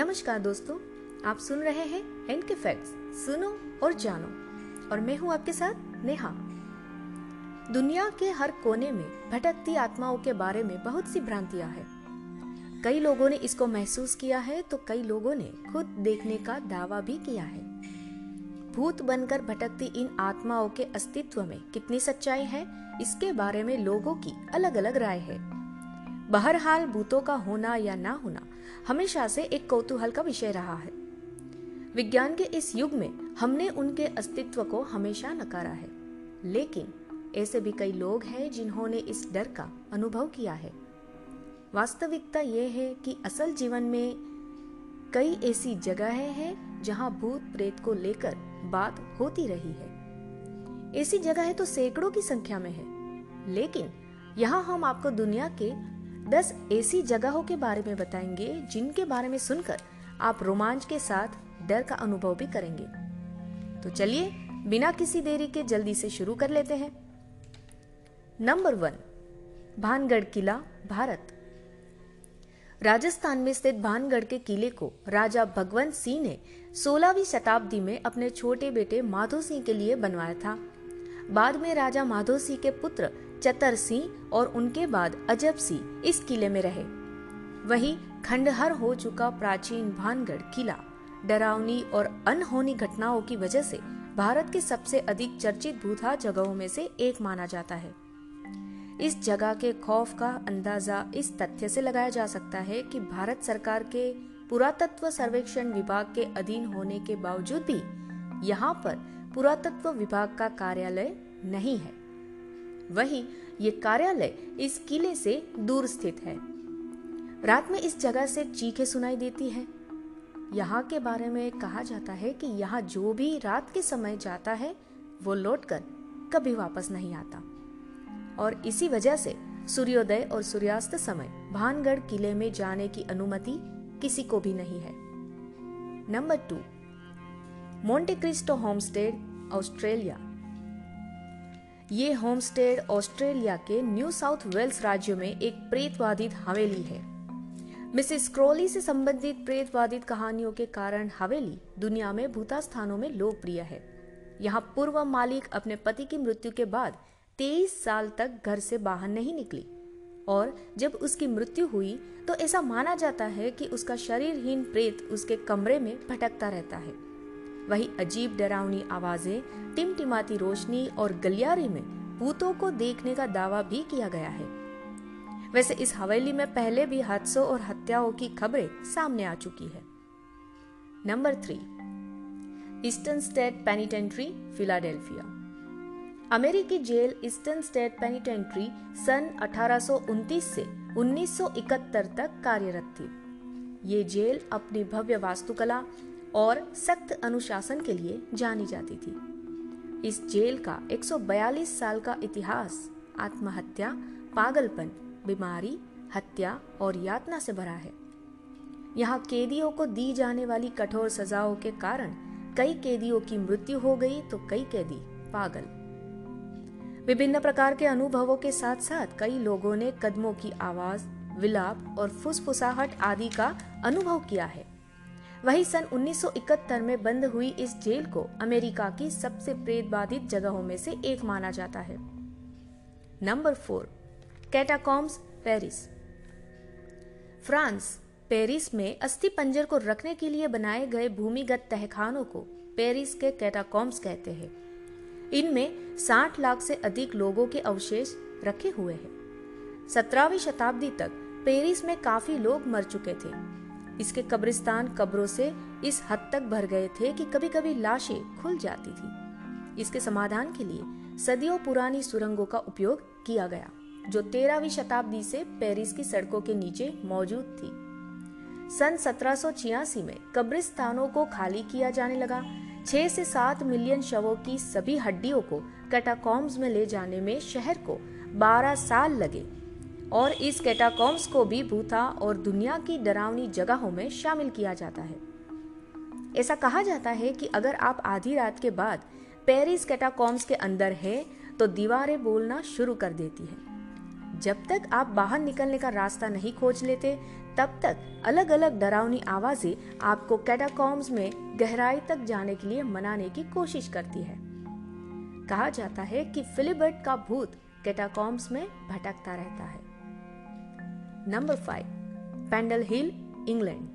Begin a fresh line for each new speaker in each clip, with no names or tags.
नमस्कार दोस्तों, आप सुन रहे हैं एन के फैक्ट्स सुनो और जानो। और मैं हूँ आपके साथ नेहा। दुनिया के हर कोने में भटकती आत्माओं के बारे में बहुत सी भ्रांतियाँ हैं। कई लोगों ने इसको महसूस किया है तो कई लोगों ने खुद देखने का दावा भी किया है। भूत बनकर भटकती इन आत्माओं के अस्तित्व में कितनी सच्चाई है, इसके बारे में लोगों की अलग अलग राय है। बहरहाल, भूतों का होना या ना होना हमेशा से एक कौतूहल का विषय रहा है। विज्ञान के इस युग में हमने उनके अस्तित्व को हमेशा नकारा है। लेकिन ऐसे भी कई लोग हैं जिन्होंने इस डर का अनुभव किया है। वास्तविकता यह है कि असल जीवन में कई ऐसी जगहें हैं जहाँ भूत प्रेत को लेकर बात होती रही है। ऐसी जगहें तो सैकड़ों की संख्या में है। लेकिन यहाँ हम आपको दुनिया के दस ऐसी जगहों के बारे में बताएँगे, जिनके बारे में सुनकर आप रोमांच के साथ डर का अनुभव भी करेंगे। तो चलिए, बिना किसी देरी के जल्दी से शुरू कर लेते हैं। नंबर वन, भानगढ़ किला, भारत। राजस्थान में स्थित भानगढ़ के किले को राजा भगवंत सिंह ने 16वीं शताब्दी में अपने छोटे बेटे माधो सिंह के लिए बनवाया था। बाद में राजा माधो सिंह के पुत्र चतर सिंह और उनके बाद अजब सिंह इस किले में रहे। वही खंडहर हो चुका प्राचीन भानगढ़ किला डरावनी और अनहोनी घटनाओं की वजह से भारत के सबसे अधिक चर्चित भूथा जगहों में से एक माना जाता है। इस जगह के खौफ का अंदाज़ा इस तथ्य से लगाया जा सकता है कि भारत सरकार के पुरातत्व सर्वेक्षण विभाग के अधीन होने के बावजूद भी यहाँ पर पुरातत्व विभाग का कार्यालय नहीं है। वहीं ये कार्यालय इस किले से दूर स्थित है। रात में इस जगह से चीखें सुनाई देती है। यहाँ के बारे में कहा जाता है कि यहाँ जो भी रात के समय जाता है, वो लौटकर कभी वापस नहीं आता। और इसी वजह से सूर्योदय और सूर्यास्त समय भानगढ़ किले में जाने की अनुमति किसी को भी नहीं है। Number two Monte Cristo homestead, Australia. ये होमस्टेड ऑस्ट्रेलिया के न्यू साउथ वेल्स राज्य में एक प्रेतवादित हवेली है। मिसिस क्रोली से संबंधित प्रेतवादित कहानियों के कारण हवेली दुनिया में भूता स्थानों में लोकप्रिय है। यहाँ पूर्व मालिक अपने पति की मृत्यु के बाद 23 साल तक घर से बाहर नहीं निकली और जब उसकी मृत्यु हुई तो ऐसा माना जाता है कि उसका शरीरहीन प्रेत उसके कमरे में भटकता रहता है। वही अजीब डरावनी आवाज़ें, टिमटिमाती रोशनी और गलियारे में भूतों को देखने का दावा भी किया गया है। वैसे इस हवेली में पहले भी हादसों और हत्याओं की खबरें सामने आ चुकी है। Number three, Eastern State Penitentiary, Philadelphia. अमेरिकी जेल ईस्टर्न स्टेट पेनिटेंट्री सन 1829 से 1971 तक कार्यरत थी। ये जेल अपनी भव्य वास्तुकला और सख्त अनुशासन के लिए जानी जाती थी। इस जेल का 142 साल का इतिहास, आत्महत्या, पागलपन, बीमारी, हत्या और यातना से भरा है। यहाँ कैदियों को दी जाने वाली कठोर सजाओं के कारण कई कैदियों की मृत्यु हो गई तो कई कैदी पागल। विभिन्न प्रकार के अनुभवों के साथ साथ कई लोगों ने कदमों की आवाज़, विलाप और फुसफुसाहट आदि का अनुभव किया है। वही सन 1971 में बंद हुई इस जेल को अमेरिका की सबसे प्रेत बाधित जगहों में से एक माना जाता है। Number four, catacombs, Paris. France, Paris में अस्थि पंजर को रखने के लिए बनाए गए भूमिगत तहखानों को पेरिस के कैटाकॉम्स कहते हैं। इनमें 60 लाख से अधिक लोगों के अवशेष रखे हुए हैं। सत्रहवीं शताब्दी तक पेरिस में काफ़ी लोग मर चुके थे। इसके कब्रिस्तान कब्रों से इस हद तक भर गए थे कि कभी कभी लाशें खुल जाती थी। इसके समाधान के लिए सदियों पुरानी सुरंगों का उपयोग किया गया, जो तेरहवीं शताब्दी से पेरिस की सड़कों के नीचे मौजूद थी। सन सत्रह में कब्रिस्तानों को खाली किया जाने लगा। छह से सात मिलियन शवों की सभी हड्डियों को कैटाकॉम्स में ले जाने में शहर को 12 साल लगे। और इस कैटाकॉम्स को भी भूता और दुनिया की डरावनी जगहों में शामिल किया जाता है। ऐसा कहा जाता है कि अगर आप आधी रात के बाद पेरिस कैटाकॉम्स के अंदर है तो दीवारें बोलना शुरू कर देती है। जब तक आप बाहर निकलने का रास्ता नहीं खोज लेते, तब तक अलग अलग डरावनी आवाज़ें आपको कैटाकॉम्स में गहराई तक जाने के लिए मनाने की कोशिश करती है। कहा जाता है कि फिलिबर्ट का भूत कैटाकॉम्स में भटकता रहता है। Number five Pendle Hill England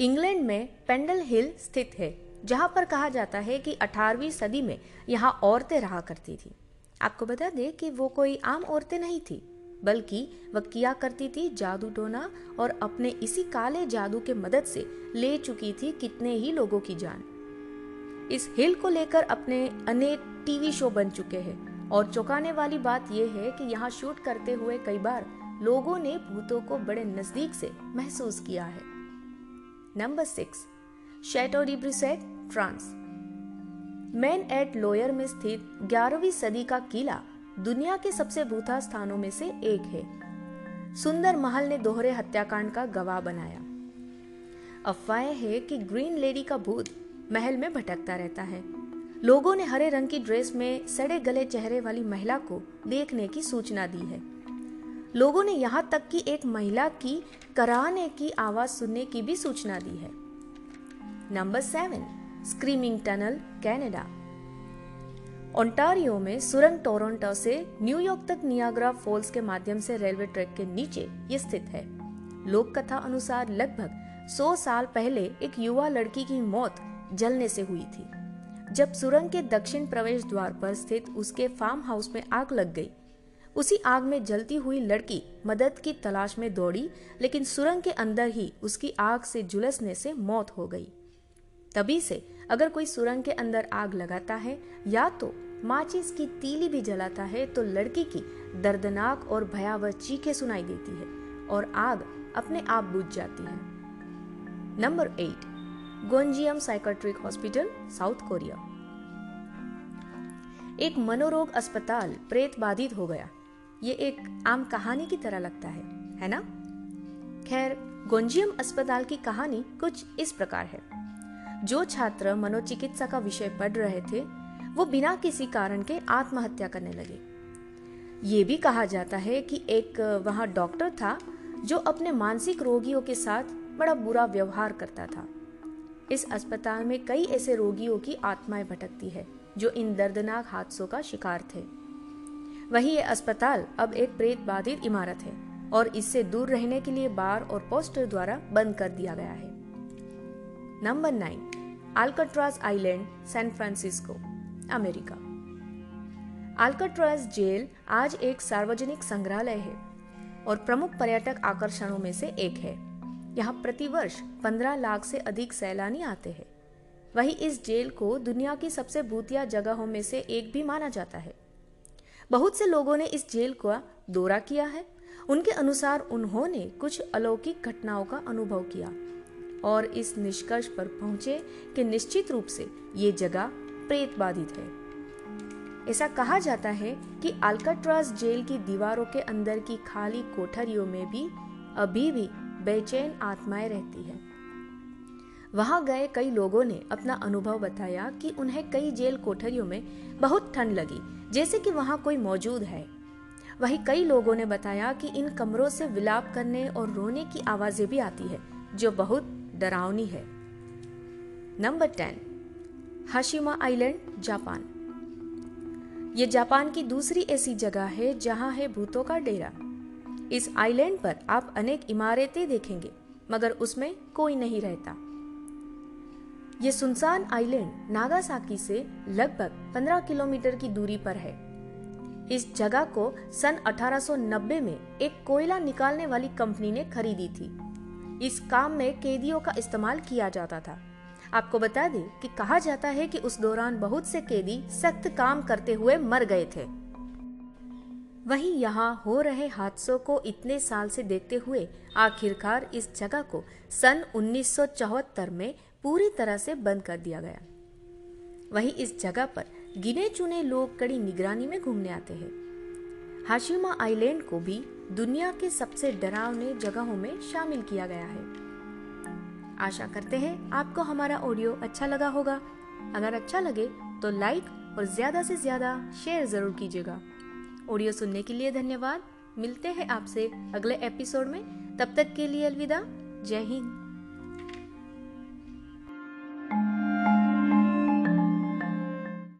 England में पेंडल हिल स्थित है, जहाँ पर कहा जाता है कि 18वीं सदी में यहाँ औरतें रहा करती थी। आपको बता दें कि वो कोई आम औरतें नहीं थी, बल्कि वह किया करती थी जादू टोना और अपने इसी काले जादू के मदद से ले चुकी थी कितने ही लोगों की जान। इस हिल को लेकर अपने अनेक टीवी शो बन चुके हैं, और चौंकाने वाली बात यह है कि यहाँ शूट करते हुए कई बार लोगों ने भूतों को बड़े नज़दीक से महसूस किया है। Number six Chateau de Brissac France Maine et Loire में स्थित 11वीं सदी का किला दुनिया के सबसे भूता स्थानों में से एक है। सुंदर महल ने दोहरे हत्याकांड का गवाह बनाया। अफवाहें है कि ग्रीन लेडी का भूत महल में भटकता रहता है। लोगों ने हरे रंग की ड्रेस में सड़े गले चेहरे वाली महिला को देखने की सूचना दी है। लोगों ने यहाँ तक कि एक महिला की कराने की आवाज़ सुनने की भी सूचना दी है। Number seven screaming tunnel Canada Ontario में सुरंग टोरंटो से न्यूयॉर्क तक नियाग्रा फॉल्स के माध्यम से रेलवे ट्रैक के नीचे ये स्थित है। लोक कथा अनुसार लगभग 100 साल पहले एक युवा लड़की की मौत जलने से हुई थी। जब सुरंग के दक्षिण प्रवेश द्वार पर स्थित उसके फार्म हाउस में आग लग गई उसी आग में जलती हुई लड़की मदद की तलाश में दौड़ी, लेकिन सुरंग के अंदर ही उसकी आग से झुलसने से मौत हो गई। तभी से अगर कोई सुरंग के अंदर आग लगाता है, या तो माचिस की तीली भी जलाता है तो लड़की की दर्दनाक और भयावह चीखें सुनाई देती है और आग अपने आप बुझ जाती है। Number eight Gonjiam psychiatric hospital, South Korea. एक मनोरोग अस्पताल प्रेत बाधित हो गया। ये एक आम कहानी की तरह लगता है है ना? खैर, गोंजियम अस्पताल की कहानी कुछ इस प्रकार है। जो छात्र मनोचिकित्सा का विषय पढ़ रहे थे, वो बिना किसी कारण के आत्महत्या करने लगे। ये भी कहा जाता है कि एक, वहाँ डॉक्टर था, जो अपने मानसिक रोगियों के साथ बड़ा बुरा व्यवहार करता था। इस अस्पताल में कई ऐसे रोगियों की आत्माएँ भटकती है, जो इन दर्दनाक हादसों का शिकार थे। वही ये अस्पताल अब एक प्रेत बाधित इमारत है और इससे दूर रहने के लिए बार और पोस्टर द्वारा बंद कर दिया गया है। Number nine Alcatraz island San Francisco America Alcatraz jail आज एक सार्वजनिक संग्रहालय है और प्रमुख पर्यटक आकर्षणों में से एक है। यहाँ प्रतिवर्ष 15 लाख से अधिक सैलानी आते हैं। वही इस जेल को दुनिया की सबसे भूतिया जगहों में से एक भी माना जाता है। बहुत से लोगों ने इस जेल का दौरा किया है। उनके अनुसार उन्होंने कुछ अलौकिक घटनाओं का अनुभव किया और इस निष्कर्ष पर पहुँचे कि निश्चित रूप से ये जगह प्रेत बाधित है ऐसा कहा जाता है कि अल्काट्रास जेल की दीवारों के अंदर की खाली कोठरियों में भी अभी भी बेचैन आत्माएँ रहती है। वहाँ गए कई लोगों ने अपना अनुभव बताया कि उन्हें कई जेल कोठरियों में बहुत ठंड लगी, जैसे कि वहाँ कोई मौजूद है। वही कई लोगों ने बताया कि इन कमरों से विलाप करने और रोने की आवाज़ें भी आती है, जो बहुत डरावनी है। Number ten, Hashima island, Japan. ये जापान की दूसरी ऐसी जगह है जहाँ है भूतों का डेरा। इस आइलैंड पर आप अनेक इमारतें देखेंगे, मगर उसमें कोई नहीं रहता। ये सुनसान आइलैंड नागासाकी से लगभग 15 किलोमीटर की दूरी पर है। इस जगह को सन 1890 में एक कोयला निकालने वाली कंपनी ने खरीदी थी। इस काम में कैदियों का इस्तेमाल किया जाता था। आपको बता दें कि कहा जाता है कि उस दौरान बहुत से कैदी सख्त काम करते हुए मर गए थे। वहीं यहाँ हो रहे हादसों को इतने साल से देखते हुए आखिरकार इस जगह को सन 1974 में पूरी तरह से बंद कर दिया गया। वहीं इस जगह पर गिने चुने लोग कड़ी निगरानी में घूमने आते हैं। हाशिमा आइलैंड को भी दुनिया के सबसे डरावने जगहों में शामिल किया गया है। आशा करते हैं आपको हमारा ऑडियो अच्छा लगा होगा। अगर अच्छा लगे तो लाइक और ज़्यादा से ज़्यादा शेयर ज़रूर कीजिएगा। ऑडियो सुनने के लिए धन्यवाद। मिलते हैं आपसे अगले एपिसोड में। तब तक के लिए अलविदा। जय हिंद।